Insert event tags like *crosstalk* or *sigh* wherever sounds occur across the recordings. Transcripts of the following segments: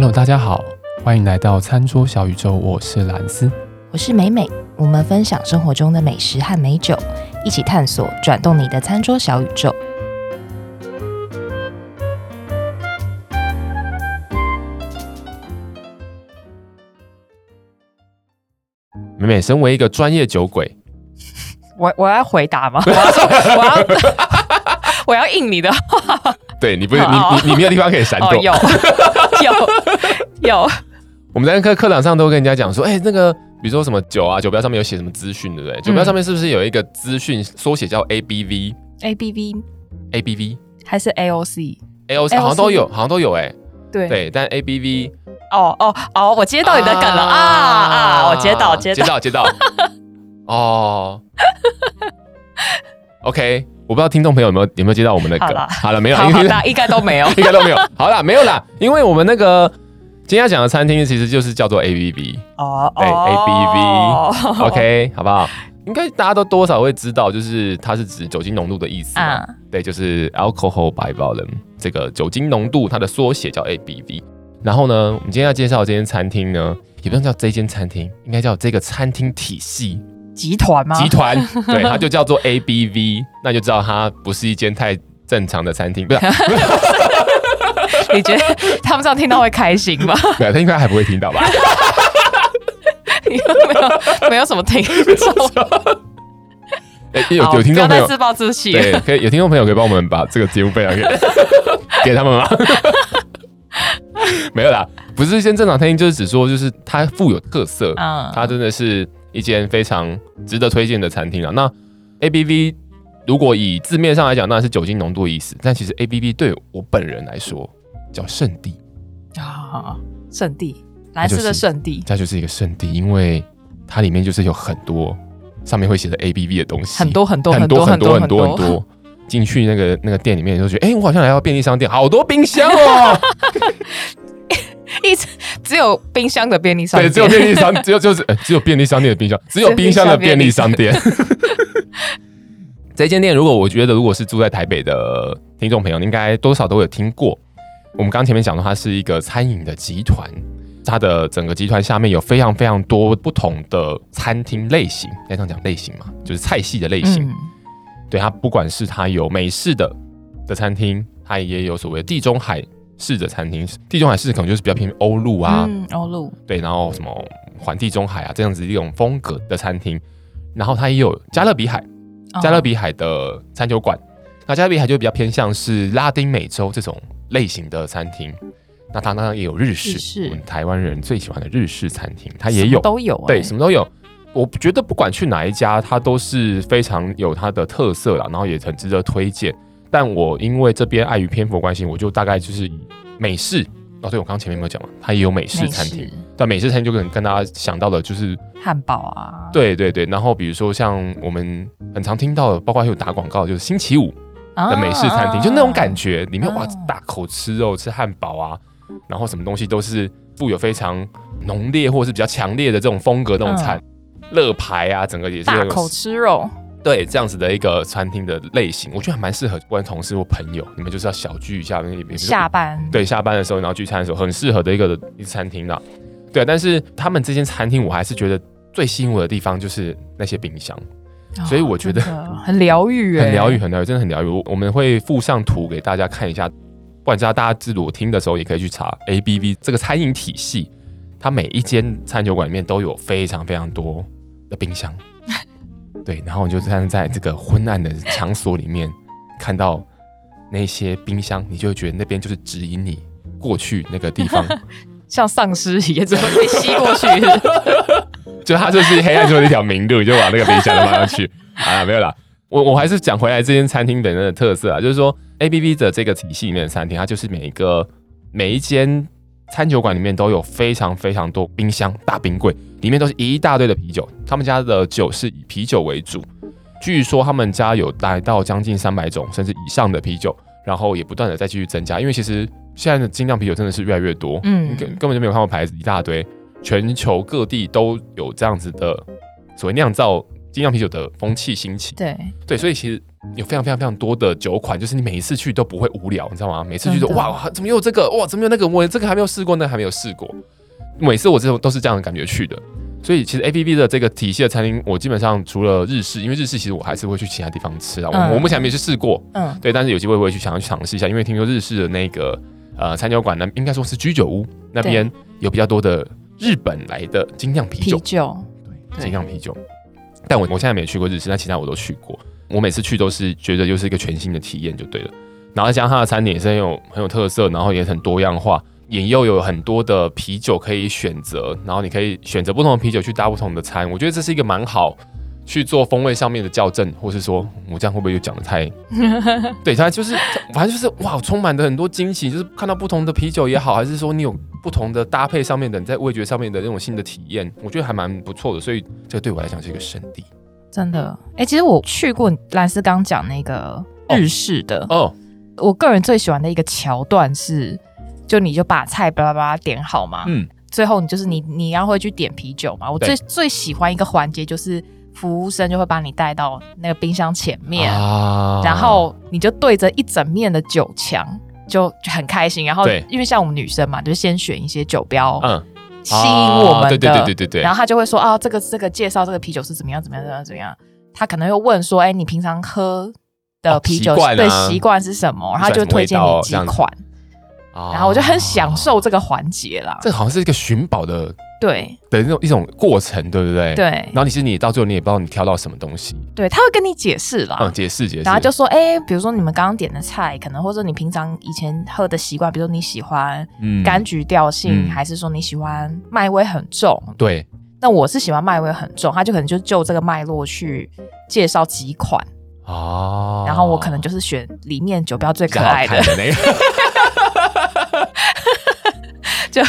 Hello，大家好，欢迎来到餐桌小宇宙，我是兰斯，我是美美，我们分享生活中的美食和美酒，一起探索转动你的餐桌小宇宙。美美，身为一个专业酒鬼，我我要回答吗？*laughs* 我要，我要 *laughs* 我要应你的话。对你不是好你你你没有地方可以闪躲。有 *laughs* 有 *laughs* 有。我们在课课堂上都跟人家讲说，哎、欸，那个比如说什么酒啊，酒标上面有写什么资讯，对不对？酒标上面是不是有一个资讯缩写叫 ABV？ABV？ABV 还是 AOC？AOC 好像都有，好像都有哎、欸。对对，但 ABV。哦哦哦，我接到你的梗了啊啊！我接到接到接到接到。哦。*laughs* OK。我不知道听众朋友有没有有没有接到我们的梗？好了，好了，没有，好好应该都没有，*laughs* 应该都没有。好了，没有啦，因为我们那个今天要讲的餐厅其实就是叫做 A B B 哦，对，ABV OK，好不好？应该大家都多少会知道，就是它是指酒精浓度的意思啊。对，就是 Alcohol by volume 这个酒精浓度，它的缩写叫 ABV。然后呢，我们今天要介绍的这间餐厅呢，也不能叫这间餐厅，应该叫这个餐厅体系。集团吗？集团，*laughs* 对，它就叫做 ABV，那就知道它不是一间太正常的餐厅，不是？*laughs* 你觉得他们这样听到会开心吗？*laughs* 对，他应该还不会听到吧？没有，没有什么听众。哎，有有听众朋友自暴自弃，对，可以有听众朋友可以帮我们把这个节目分享给给他们吗？没有啦，不是一间正常餐厅，就是只说就是它富有特色，嗯，它真的是。一间非常值得推荐的餐厅啊。那 ABV 如果以字面上来讲，那是酒精浓度的意思。但其实 ABV 对我本人来说叫圣地啊，圣地，兰斯的圣地，它就是一个圣地，因为它里面就是有很多上面会写着 ABV 的东西，很多很多很多很多很多很多。进去那个那个店里面，就觉得哎、欸，我好像来到便利商店，好多冰箱哦。*laughs* 只有冰箱的便利商店，对，只有便利商，*laughs* 只有就是、欸、只有便利商店的冰箱，*laughs* 只有冰箱的便利商店。*laughs* 这间店，如果我觉得如果是住在台北的听众朋友，应该多少都有听过。我们刚前面讲到，它是一个餐饮的集团，它的整个集团下面有非常非常多不同的餐厅类型，该这样讲类型嘛，就是菜系的类型。嗯、对，它不管是它有美式的的餐厅，它也有所谓地中海。式的餐厅，地中海式可能就是比较偏欧陆啊，欧陆、嗯、对，然后什么环地中海啊这样子一种风格的餐厅，然后它也有加勒比海，加勒比海的餐酒馆，哦、那加勒比海就比较偏向是拉丁美洲这种类型的餐厅，那它当然也有日式，是我们台湾人最喜欢的日式餐厅，它也有。都有、欸，对，什么都有。我觉得不管去哪一家，它都是非常有它的特色啦，然后也很值得推荐。但我因为这边碍于篇幅关系，我就大概就是以美式哦，对，我刚刚前面有没有讲嘛？它也有美式餐厅，美但美式餐厅就可能跟大家想到的就是汉堡啊，对对对。然后比如说像我们很常听到的，包括还有打广告，就是星期五的美式餐厅，啊、就那种感觉，里面哇大口吃肉吃汉堡啊，然后什么东西都是富有非常浓烈或者是比较强烈的这种风格那种餐，乐、嗯、排啊，整个也是大口吃肉。对，这样子的一个餐厅的类型，我觉得还蛮适合不管同事或朋友，你们就是要小聚一下，那边下班对下班的时候，然后聚餐的时候，很适合的一个一个餐厅啦。对，但是他们这间餐厅，我还是觉得最吸引我的地方就是那些冰箱，哦、所以我觉得很疗愈，很疗愈，很疗愈，真的很疗愈。我们会附上图给大家看一下，不管知道大家自我听的时候，也可以去查 ABV 这个餐饮体系，它每一间餐酒馆里面都有非常非常多的冰箱。对，然后你就站在这个昏暗的场所里面，看到那些冰箱，你就会觉得那边就是指引你过去那个地方，*laughs* 像丧尸一样，怎么被吸过去？*laughs* 就它就是黑暗中的一条明路，你就往那个冰箱的方向去。啊，没有啦，我我还是讲回来这间餐厅本身的特色啊，就是说 A B B 的这个体系里面的餐厅，它就是每一个每一间。餐酒馆里面都有非常非常多冰箱、大冰柜，里面都是一大堆的啤酒。他们家的酒是以啤酒为主，据说他们家有来到将近三百种甚至以上的啤酒，然后也不断的再继续增加。因为其实现在的精酿啤酒真的是越来越多，嗯，根根本就没有看过牌子一大堆，全球各地都有这样子的所谓酿造精酿啤酒的风气兴起。对对，所以其实有非常非常非常多的酒款，就是你每一次去都不会无聊，你知道吗？每次去都哇，怎么有这个？哇，怎么有那个？我这个还没有试过，那个还没有试过。每次我这种都是这样的感觉去的。所以其实 A P P 的这个体系的餐厅，我基本上除了日式，因为日式其实我还是会去其他地方吃啊。嗯、我目前还没去试过，嗯，对，但是有机会我会去想要去尝试一下，因为听说日式的那个呃餐酒馆呢，应该说是居酒屋那边有比较多的日本来的精酿啤酒，啤酒对，精酿啤酒。但我我现在没去过日式，但其他我都去过。我每次去都是觉得又是一个全新的体验就对了。然后加上它的餐点也是很有很有特色，然后也很多样化。也又有很多的啤酒可以选择，然后你可以选择不同的啤酒去搭不同的餐，我觉得这是一个蛮好去做风味上面的校正，或是说我这样会不会又讲的太？*laughs* 对，它就是反正就是哇，充满的很多惊喜，就是看到不同的啤酒也好，还是说你有不同的搭配上面的，你在味觉上面的那种新的体验，我觉得还蛮不错的，所以这个对我来讲是一个圣地。真的，哎、欸，其实我去过兰斯刚讲那个日式的哦，哦我个人最喜欢的一个桥段是。就你就把菜巴拉巴拉点好嘛，嗯，最后你就是你你要会去点啤酒嘛。我最最喜欢一个环节就是服务生就会把你带到那个冰箱前面，啊、然后你就对着一整面的酒墙，就就很开心。然后因为像我们女生嘛，就先选一些酒标，嗯，吸引我们的，对对对对对对。然后他就会说啊，这个这个介绍这个啤酒是怎么样怎么样怎么样怎么样。他可能又问说，哎、欸，你平常喝的啤酒、的啊、对习惯是什么？然后他就推荐你几款。然后我就很享受这个环节啦，这好像是一个寻宝的对的那种一种过程，对不对？对。然后你其实你到最后你也不知道你挑到什么东西，对，他会跟你解释啦，嗯，解释解释。然后就说，哎，比如说你们刚刚点的菜，可能或者你平常以前喝的习惯，比如说你喜欢柑橘调性，嗯、还是说你喜欢麦味很重？对。那我是喜欢麦味很重，他就可能就就这个脉络去介绍几款哦，然后我可能就是选里面酒标最可爱的，的那个。*laughs* 就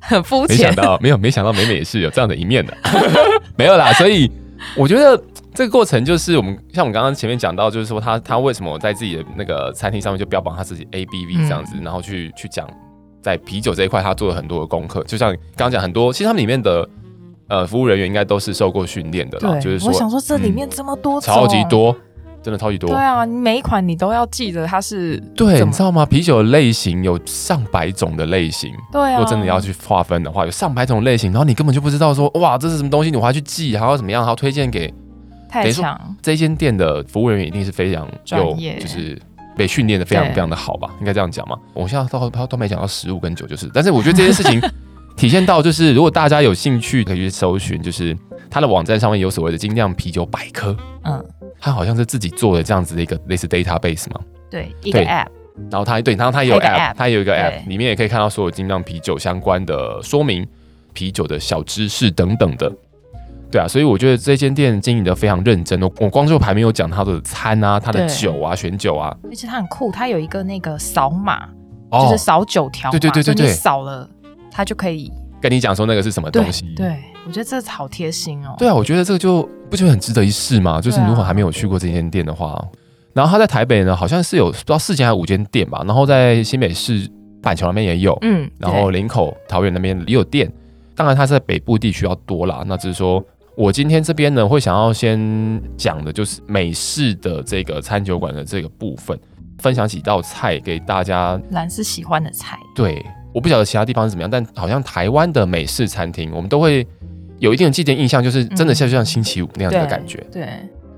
很 *laughs* 肤浅，没想到没有，没想到美美也是有这样的一面的，*laughs* 没有啦。所以我觉得这个过程就是我们像我们刚刚前面讲到，就是说他他为什么在自己的那个餐厅上面就标榜他自己 ABV 这样子，嗯、然后去去讲在啤酒这一块他做了很多的功课，就像刚刚讲很多，其实他们里面的呃服务人员应该都是受过训练的啦，就是说，我想说这里面这么多、嗯，超级多。真的超级多，对啊，你每一款你都要记得它是对，你知道吗？啤酒的类型有上百种的类型，对啊，如果真的要去划分的话，有上百种类型，然后你根本就不知道说哇，这是什么东西，你还要去记，还要怎么样，还要推荐给太强。这间店的服务人员一定是非常有，就是被训练的非常非常的好吧？应该这样讲嘛。我现在都都没讲到食物跟酒，就是，但是我觉得这件事情 *laughs* 体现到就是，如果大家有兴趣可以去搜寻，就是他的网站上面有所谓的精酿啤酒百科，嗯。他好像是自己做的这样子的一个类似 database 嘛，对，一个 app，然后他对，然后他也有 app，他有一个 app，里面也可以看到所有精酿啤酒相关的说明、啤酒的小知识等等的，对啊，所以我觉得这间店经营的非常认真哦。我光就还没有讲它的餐啊，它的酒啊，选酒啊，而且它很酷，它有一个那个扫码，就是扫酒条，对对对对对，扫了它就可以跟你讲说那个是什么东西，对。我觉得这好贴心哦。对啊，我觉得这个就不就很值得一试吗？就是如果还没有去过这间店的话，啊、然后他在台北呢，好像是有不知道四间还是五间店吧。然后在新北市板桥那边也有，嗯，然后林口、桃园那边也有店。当然，他在北部地区要多啦。那只是说我今天这边呢，会想要先讲的就是美式的这个餐酒馆的这个部分，分享几道菜给大家。兰斯喜欢的菜，对，我不晓得其他地方是怎么样，但好像台湾的美式餐厅，我们都会。有一定的既定印象，就是真的像就像星期五那样子的感觉。对，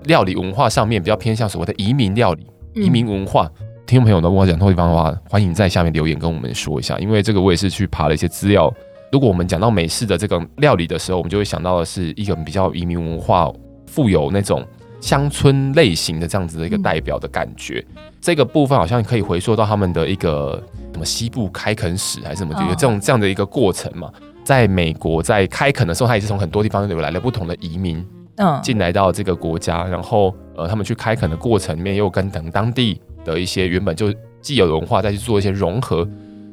料理文化上面比较偏向所谓的移民料理、移民文化。听众朋友呢，如果讲错地方的话，欢迎在下面留言跟我们说一下。因为这个我也是去爬了一些资料。如果我们讲到美式的这个料理的时候，我们就会想到的是一个比较移民文化、富有那种乡村类型的这样子的一个代表的感觉。这个部分好像可以回溯到他们的一个什么西部开垦史还是什么，就有这种这样的一个过程嘛。在美国，在开垦的时候，他也是从很多地方流来了不同的移民，嗯，进来到这个国家，然后呃，他们去开垦的过程里面，又跟等当地的一些原本就既有的文化再去做一些融合，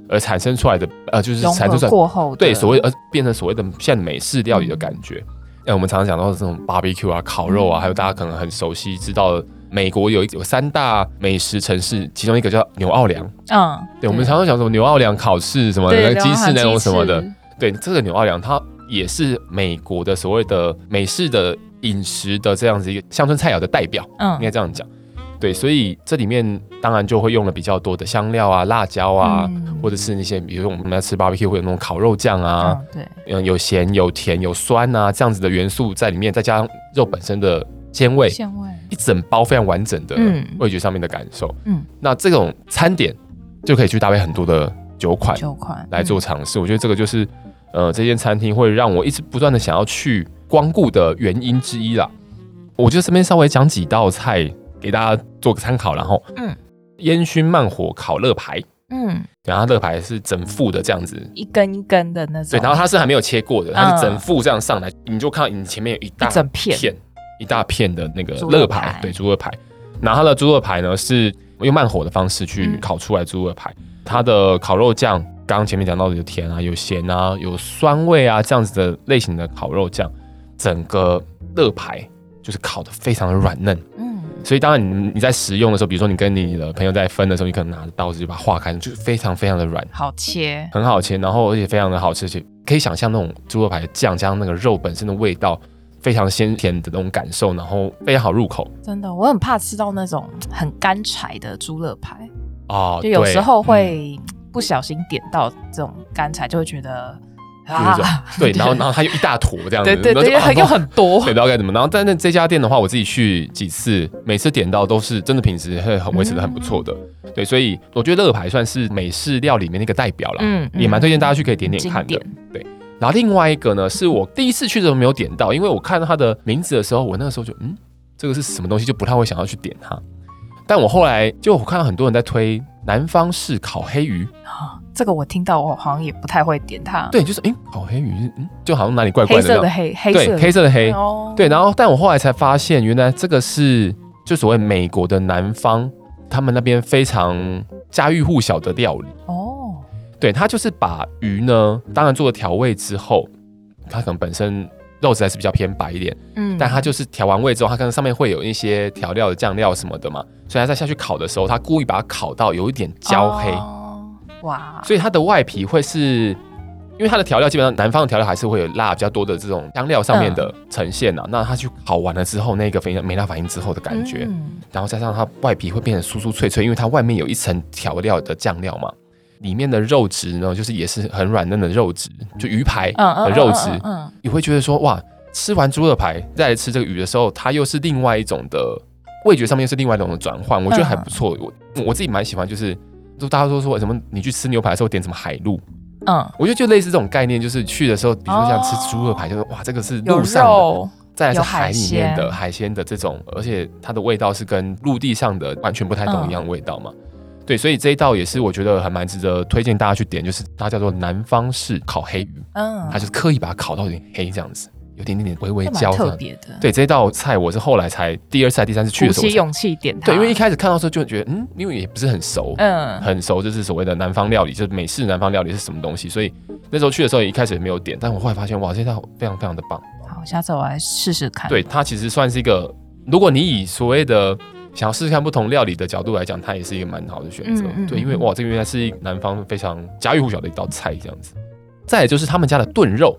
而产生出来的呃，就是产生出来过后对所谓呃变成所谓的现美式料理的感觉。哎、嗯，我们常常讲到这种 barbecue 啊，烤肉啊，嗯、还有大家可能很熟悉知道，美国有有三大美食城市，其中一个叫纽奥良，嗯，对，对我们常常讲什么纽奥良烤翅什么的，鸡翅那种什么的。对，这个纽奥良，它也是美国的所谓的美式的饮食的这样子一个乡村菜肴的代表，嗯，应该这样讲。对，所以这里面当然就会用了比较多的香料啊、辣椒啊，嗯、或者是那些，比如说我们在吃 barbecue 会有那种烤肉酱啊，嗯、对，嗯，有咸、有甜、有酸啊，这样子的元素在里面，再加上肉本身的鲜味，鲜味，一整包非常完整的味觉上面的感受。嗯，那这种餐点就可以去搭配很多的酒款，酒款来做尝试。嗯、我觉得这个就是呃，这间餐厅会让我一直不断的想要去光顾的原因之一啦。我就这边稍微讲几道菜给大家做个参考，然后，嗯，烟熏慢火烤肋排，嗯，然后肋排是整副的这样子，一根一根的那种，对，然后它是还没有切过的，它是整副这样上来，嗯、你就看到你前面有一大片，片，一大片的那个肋排，对，猪肉排，然后它的猪肉排呢是用慢火的方式去烤出来猪肉排，嗯、它的烤肉酱刚刚前面讲到的有甜啊，有咸啊，有酸味啊，这样子的类型的烤肉酱，整个乐排。就是烤的非常的软嫩，嗯，所以当然你你在食用的时候，比如说你跟你的朋友在分的时候，你可能拿着刀子就把它划开，就是非常非常的软，好切，很好切，然后而且非常的好吃，而且可以想象那种猪肉排的酱加上那个肉本身的味道，非常鲜甜的那种感受，然后非常好入口。真的，我很怕吃到那种很干柴的猪肋排哦，就有时候会不小心点到这种干柴，就会觉得。啊，*laughs* 对，然后然后它有一大坨这样子，对对对，又很，很多，不知道该怎么。然后但是这家店的话，我自己去几次，每次点到都是真的品质会很维持的很不错的。嗯、对，所以我觉得乐牌算是美式料理里面那个代表了，嗯，也蛮推荐大家去可以点点看的。嗯、对，然后另外一个呢，是我第一次去的时候没有点到，因为我看到它的名字的时候，我那个时候就嗯，这个是什么东西，就不太会想要去点它。但我后来就我看到很多人在推南方式烤黑鱼啊。这个我听到，我好像也不太会点它。对，就是哎，烤黑鱼，嗯，就好像哪里怪怪的。黑色的黑，黑色对，黑色的黑。哦。对，然后，但我后来才发现，原来这个是就所谓美国的南方，他们那边非常家喻户晓的料理。哦。对，他就是把鱼呢，当然做了调味之后，它可能本身肉质还是比较偏白一点。嗯。但它就是调完味之后，它可能上面会有一些调料的酱料什么的嘛，所以它在下去烤的时候，它故意把它烤到有一点焦黑。哦哇，所以它的外皮会是，因为它的调料基本上南方的调料还是会有辣比较多的这种香料上面的呈现呐、啊。嗯、那它去烤完了之后，那个非常梅纳反应之后的感觉，嗯、然后加上它外皮会变得酥酥脆脆，因为它外面有一层调料的酱料嘛，里面的肉质呢，就是也是很软嫩的肉质，就鱼排的肉质，嗯，嗯，嗯，嗯，嗯，你会觉得说哇，吃完猪肉排再来吃这个鱼的时候，它又是另外一种的味觉上面是另外一种的转换，我觉得还不错。我我自己蛮喜欢，就是。就大家都说什么？你去吃牛排的时候点什么海陆？嗯，我觉得就类似这种概念，就是去的时候，比如说像吃猪肉排，就是哇，这个是路上的，再来是海里面的海鲜的这种，而且它的味道是跟陆地上的完全不太同一样的味道嘛。对，所以这一道也是我觉得还蛮值得推荐大家去点，就是它叫做南方式烤黑鱼，嗯，它就是刻意把它烤到有点黑这样子。有点点点微微焦，特别的。对，这道菜我是后来才第二次、第三次去的时候，鼓起勇气点它。对，因为一开始看到的时候就觉得，嗯，因为也不是很熟，嗯，很熟就是所谓的南方料理，就是美式南方料理是什么东西，所以那时候去的时候一开始也没有点，但我后来发现，哇，这道非常非常的棒。好，下次我来试试看。对，它其实算是一个，如果你以所谓的想要试试看不同料理的角度来讲，它也是一个蛮好的选择。嗯嗯嗯对，因为哇，这个原来是南方非常家喻户晓的一道菜，这样子。再来就是他们家的炖肉。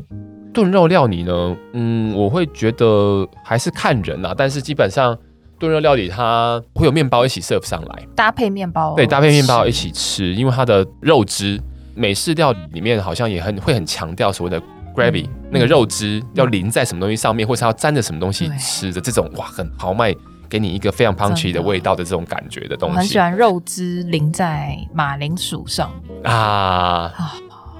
炖肉料理呢，嗯，我会觉得还是看人啊，但是基本上炖肉料理它会有面包一起 serve 上来，搭配面包，对，搭配面包一起吃，因为它的肉汁，美式料理里面好像也很会很强调所谓的 gravy，嗯，那个肉汁要淋在什么东西上面，或是要沾着什么东西吃的这种，哇，很豪迈，给你一个非常 punchy 的味道的这种感觉的东西。我很喜欢肉汁淋在马铃薯上啊。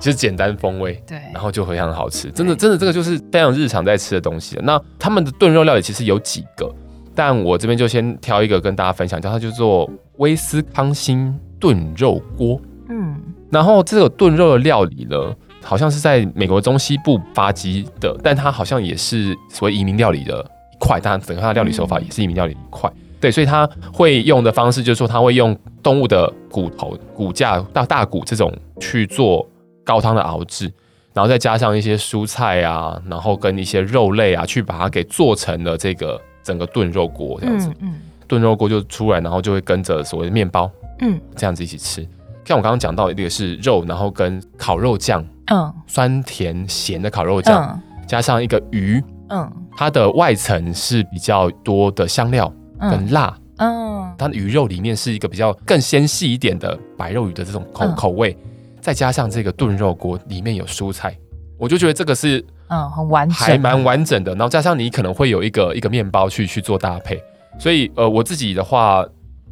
就是简单风味，对，然后就非常好吃，真的，真的，这个就是非常日常在吃的东西。那他们的炖肉料理其实有几个，但我这边就先挑一个跟大家分享，叫它叫做威斯康星炖肉锅。嗯，然后这个炖肉的料理呢，好像是在美国中西部发迹的，但它好像也是所谓移民料理的一块，当然整个它的料理手法也是一民料理一块。对，所以他会用的方式就是说，他会用动物的骨头、骨架到大骨这种去做。高汤的熬制，然后再加上一些蔬菜啊，然后跟一些肉类啊，去把它给做成了这个整个炖肉锅这样子。嗯，炖肉锅就出来，然后就会跟着所谓的面包，嗯，这样子一起吃。像我刚刚讲到的，一个是肉，然后跟烤肉酱，嗯，酸甜咸的烤肉酱，加上一个鱼，嗯，它的外层是比较多的香料跟辣，嗯，它的鱼肉里面是一个比较更纤细一点的白肉鱼的这种口、嗯、口味，再加上这个炖肉锅里面有蔬菜，我就觉得这个是嗯很完整，还蛮完整的。然后加上你可能会有一个一个面包去去做搭配，所以呃我自己的话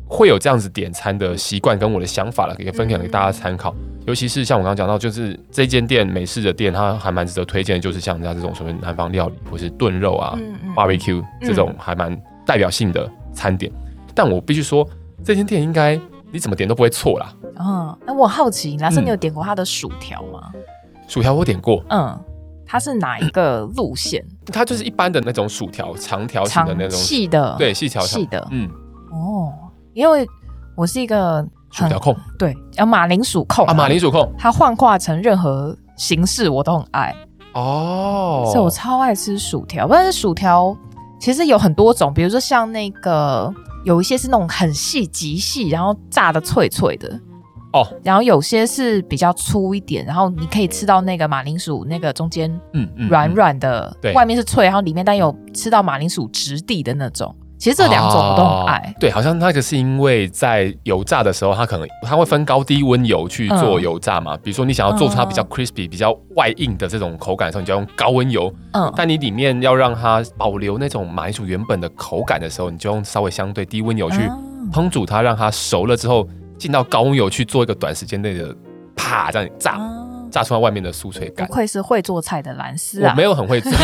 会有这样子点餐的习惯跟我的想法了，可以分享给大家参考。嗯、尤其是像我刚刚讲到，就是这间店美式的店，它还蛮值得推荐的，就是像人家这种所谓南方料理或是炖肉啊、barbecue 这种还蛮代表性的餐点。但我必须说，这间店应该你怎么点都不会错啦。嗯，那我好奇，男生你有点过他的薯条吗？嗯、薯条我点过。嗯，它是哪一个路线？它就是一般的那种薯条，长条形的那种细的，对，细条细的。嗯，哦，因为我是一个薯条控，对，要马铃薯控啊，马铃薯控，它幻化成任何形式我都很爱。哦，所以我超爱吃薯条，但是薯条其实有很多种，比如说像那个。有一些是那种很细极细，然后炸的脆脆的。哦，然后有些是比较粗一点，然后你可以吃到那个马铃薯那个中间嗯嗯软软的，对，外面是脆，然后里面但有吃到马铃薯质地的那种。其实这两种我都很爱，对，好像那个是因为在油炸的时候，它可能它会分高低温油去做油炸嘛。比如说你想要做出它比较 crispy、比较外硬的这种口感的时候，你就要用高温油。嗯，但你里面要让它保留那种马铃薯原本的口感的时候，你就用稍微相对低温油去烹煮它，让它熟了之后进到高温油去做一个短时间内的啪这样炸，炸出来外面的酥脆感。不愧是会做菜的蓝斯啊！我没有很会做。*laughs*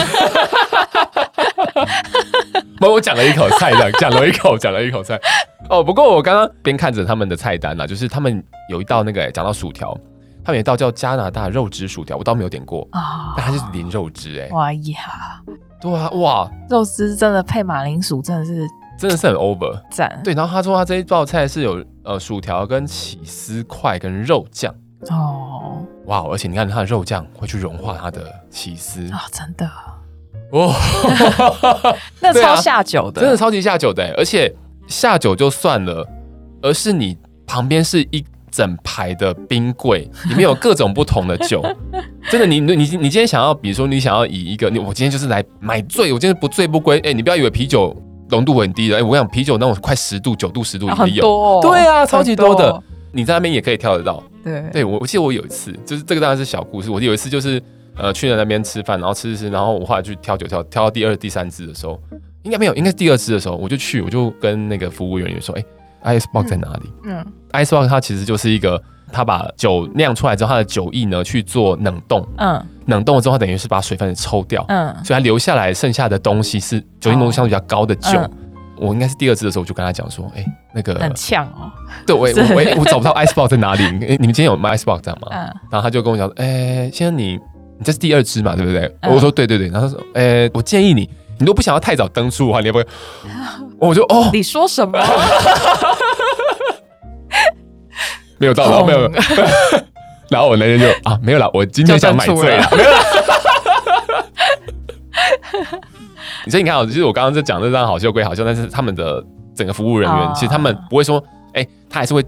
我讲了一口菜，这样讲了一口，讲了一口菜。哦，不过我刚刚边看着他们的菜单呢、啊，就是他们有一道那个讲、欸、到薯条，他们有一道叫加拿大肉汁薯条，我倒没有点过啊，但它就是淋肉汁哎、欸。哇呀，对啊，哇，肉汁真的配马铃薯真的是真的是很 over 赞。对，然后他说他这一道菜是有呃薯条跟起司块跟肉酱哦，哇，而且你看它的肉酱会去融化它的起司啊、哦，真的。*laughs* 哇，那超下酒的，真的超级下酒的，而且下酒就算了，而是你旁边是一整排的冰柜，里面有各种不同的酒，*laughs* 真的，你你你你今天想要，比如说你想要以一个，我今天就是来买醉，我今天不醉不归，哎，你不要以为啤酒浓度很低的，哎，我跟你讲，啤酒那种快十度、九度、十度也有，对啊，超级多的，你在那边也可以跳得到，对，对我我记得我有一次，就是这个当然是小故事，我有一次就是。呃，去了那边吃饭，然后吃吃吃，然后我后来去挑酒，挑挑到第二、第三支的时候，应该没有，应该是第二支的时候，我就去，我就跟那个服务人员说：“哎，Icebox 在哪里？”嗯，Icebox 它其实就是一个，它把酒酿出来之后，它的酒液呢去做冷冻，嗯，冷冻了之后，它等于是把水分抽掉，嗯，所以它留下来剩下的东西是酒精浓度相对比较高的酒。我应该是第二支的时候，我就跟他讲说：“哎，那个很呛哦，对，我我我找不到 Icebox 在哪里？哎，你们今天有卖 Icebox 这样吗？”嗯，然后他就跟我讲：“哎，先生你。”你这是第二支嘛，对不对？嗯、我说对对对，然后他说，呃、欸，我建议你，你都不想要太早登出的话，你要不要？*laughs* 我就哦，你说什么？没有到，然后没有，*laughs* 然后我那天就啊，没有了，我今天想买醉了，没有了。*laughs* 你说你看啊，其实我刚刚在讲这张好笑归好笑，但是他们的整个服务人员，哦、其实他们不会说，哎、欸，他还是会。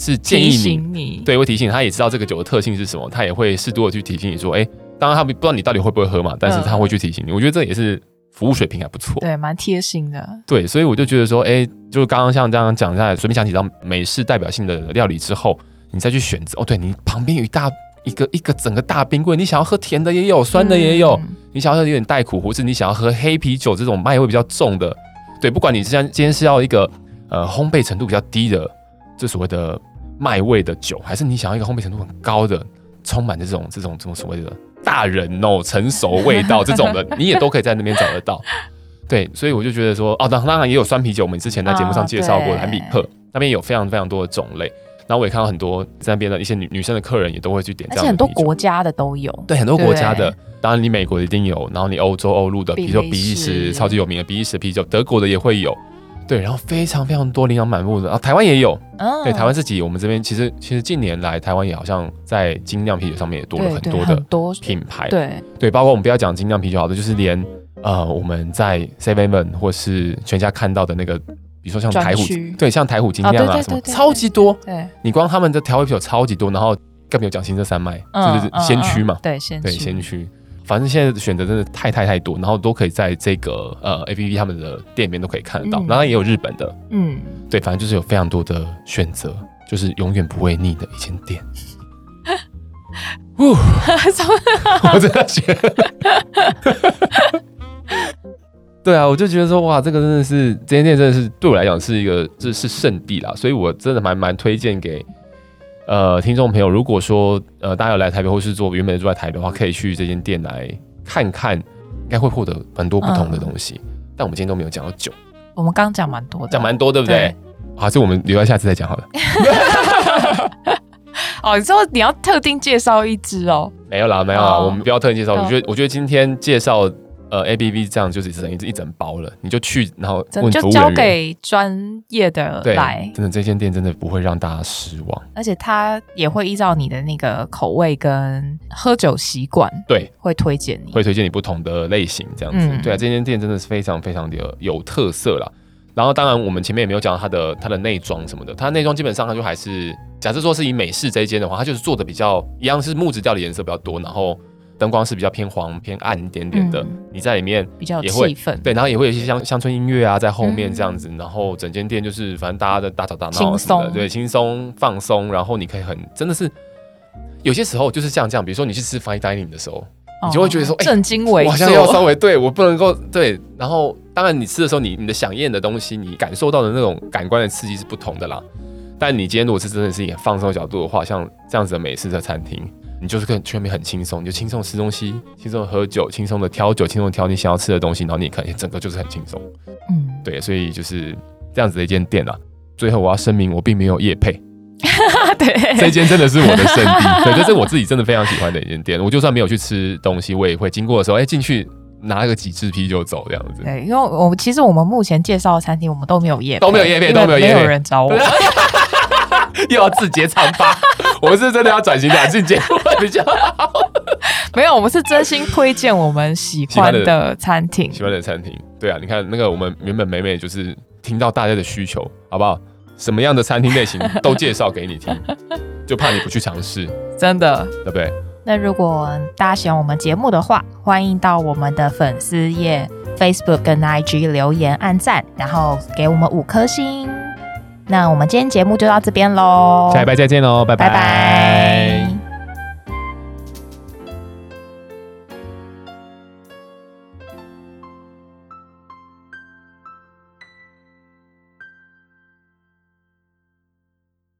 是建议你，你对，会提醒他，也知道这个酒的特性是什么，他也会适度的去提醒你说，哎、欸，当然他不知道你到底会不会喝嘛，但是他会去提醒你。嗯、我觉得这也是服务水平还不错，对，蛮贴心的。对，所以我就觉得说，哎、欸，就是刚刚像这样讲下来，随便想起到美式代表性的料理之后，你再去选择。哦，对，你旁边有一大一个一个整个大冰柜，你想要喝甜的也有，酸的也有，嗯、你想要喝有点带苦，或是你想要喝黑啤酒这种麦味比较重的，对，不管你是像今天是要一个呃烘焙程度比较低的，这所谓的。麦味的酒，还是你想要一个烘焙程度很高的，充满着这种这种这种所谓的大人哦成熟味道这种的，你也都可以在那边找得到。*laughs* 对，所以我就觉得说，哦，当当然也有酸啤酒，我们之前在节目上介绍过的蓝比克，那边有非常非常多的种类。然后我也看到很多在那边的一些女女生的客人也都会去点这样的，而且很多国家的都有。对，很多国家的，当然你美国的一定有，然后你欧洲欧陆的，比如说比利时超级有名的比利时啤酒，德国的也会有。对，然后非常非常多琳琅满目的啊，台湾也有。嗯、对，台湾自己，我们这边其实其实近年来，台湾也好像在精酿啤酒上面也多了很多的品牌。对对，对，包括我们不要讲精酿啤酒好的，就是连呃我们在 Seven Eleven 或是全家看到的那个，比如说像台虎，区对，像台虎精酿啊什么，超级多。对，你光他们的调味啤酒超级多，然后更没有讲新色三脉，嗯、就是先驱嘛。嗯、对，先驱。对，先驱。反正现在的选择真的太太太多，然后都可以在这个呃 A P P 他们的店里面都可以看得到，嗯、然后也有日本的，嗯，对，反正就是有非常多的选择，就是永远不会腻的一间店。*laughs* 哦，*laughs* 我真的觉得，对啊，我就觉得说，哇，这个真的是这间店真的是对我来讲是一个这是圣地啦，所以我真的蛮蛮推荐给呃听众朋友，如果说呃大家有来台北或是做原本住在台北的话，可以去这间店来看看，应该会获得很多不同的东西。嗯、但我们今天都没有讲到酒，我们刚讲蛮多的，讲蛮多，对不对？对还是我们留到下次再讲好了。*laughs* 哦，你说你要特定介绍一支哦？没有啦，没有啦，哦、我们不要特定介绍。我觉得，我觉得今天介绍呃 ABV 这样就是等于一整包了，你就去，然后问服务员，就交给专业的来。真的，这间店真的不会让大家失望，而且他也会依照你的那个口味跟喝酒习惯，对，会推荐你，会推荐你不同的类型这样子。嗯、对啊，这间店真的是非常非常的有特色啦。然后，当然我们前面也没有讲到它的它的内装什么的，它内装基本上它就还是。假设说是以美式这一间的话，它就是做的比较一样，是木质调的颜色比较多，然后灯光是比较偏黄偏暗一点点的。嗯、你在里面比较气氛，对，然后也会有一些乡乡村音乐啊在后面这样子，嗯、然后整间店就是反正大家的大吵大闹什么的，对，轻松放松，然后你可以很真的是有些时候就是像这样，比如说你去吃 fine dining 的时候，哦、你就会觉得说正襟危坐，好像要稍微对我不能够对，然后当然你吃的时候，你你的想宴的东西，你感受到的那种感官的刺激是不同的啦。但你今天如果是真的是以放松的角度的话，像这样子的美式的餐厅，你就是跟全面很轻松，你就轻松吃东西，轻松喝酒，轻松的挑酒，轻松挑你想要吃的东西，然后你看，整个就是很轻松。嗯，对，所以就是这样子的一间店啊。最后我要声明，我并没有夜配。*laughs* 对，这间真的是我的圣地，对，这是我自己真的非常喜欢的一间店。我就算没有去吃东西，我也会经过的时候，哎，进去拿个几支啤酒走这样子。对，因为我其实我们目前介绍的餐厅，我们都没有夜配，都没有夜配，都没有夜配，没有人找我。*laughs* 又要自揭疮疤，我们是真的要转型两性节目比较好。*laughs* 没有，我们是真心推荐我们喜欢的餐厅，喜欢的餐厅。对啊，你看那个我们原本美美就是听到大家的需求，好不好？什么样的餐厅类型 *laughs* 都介绍给你听，就怕你不去尝试。*laughs* 真的，对不对？那如果大家喜欢我们节目的话，欢迎到我们的粉丝页 Facebook 跟 IG 留言按赞，然后给我们五颗星。那我们今天节目就到这边喽，下礼拜再见喽，拜拜。拜拜。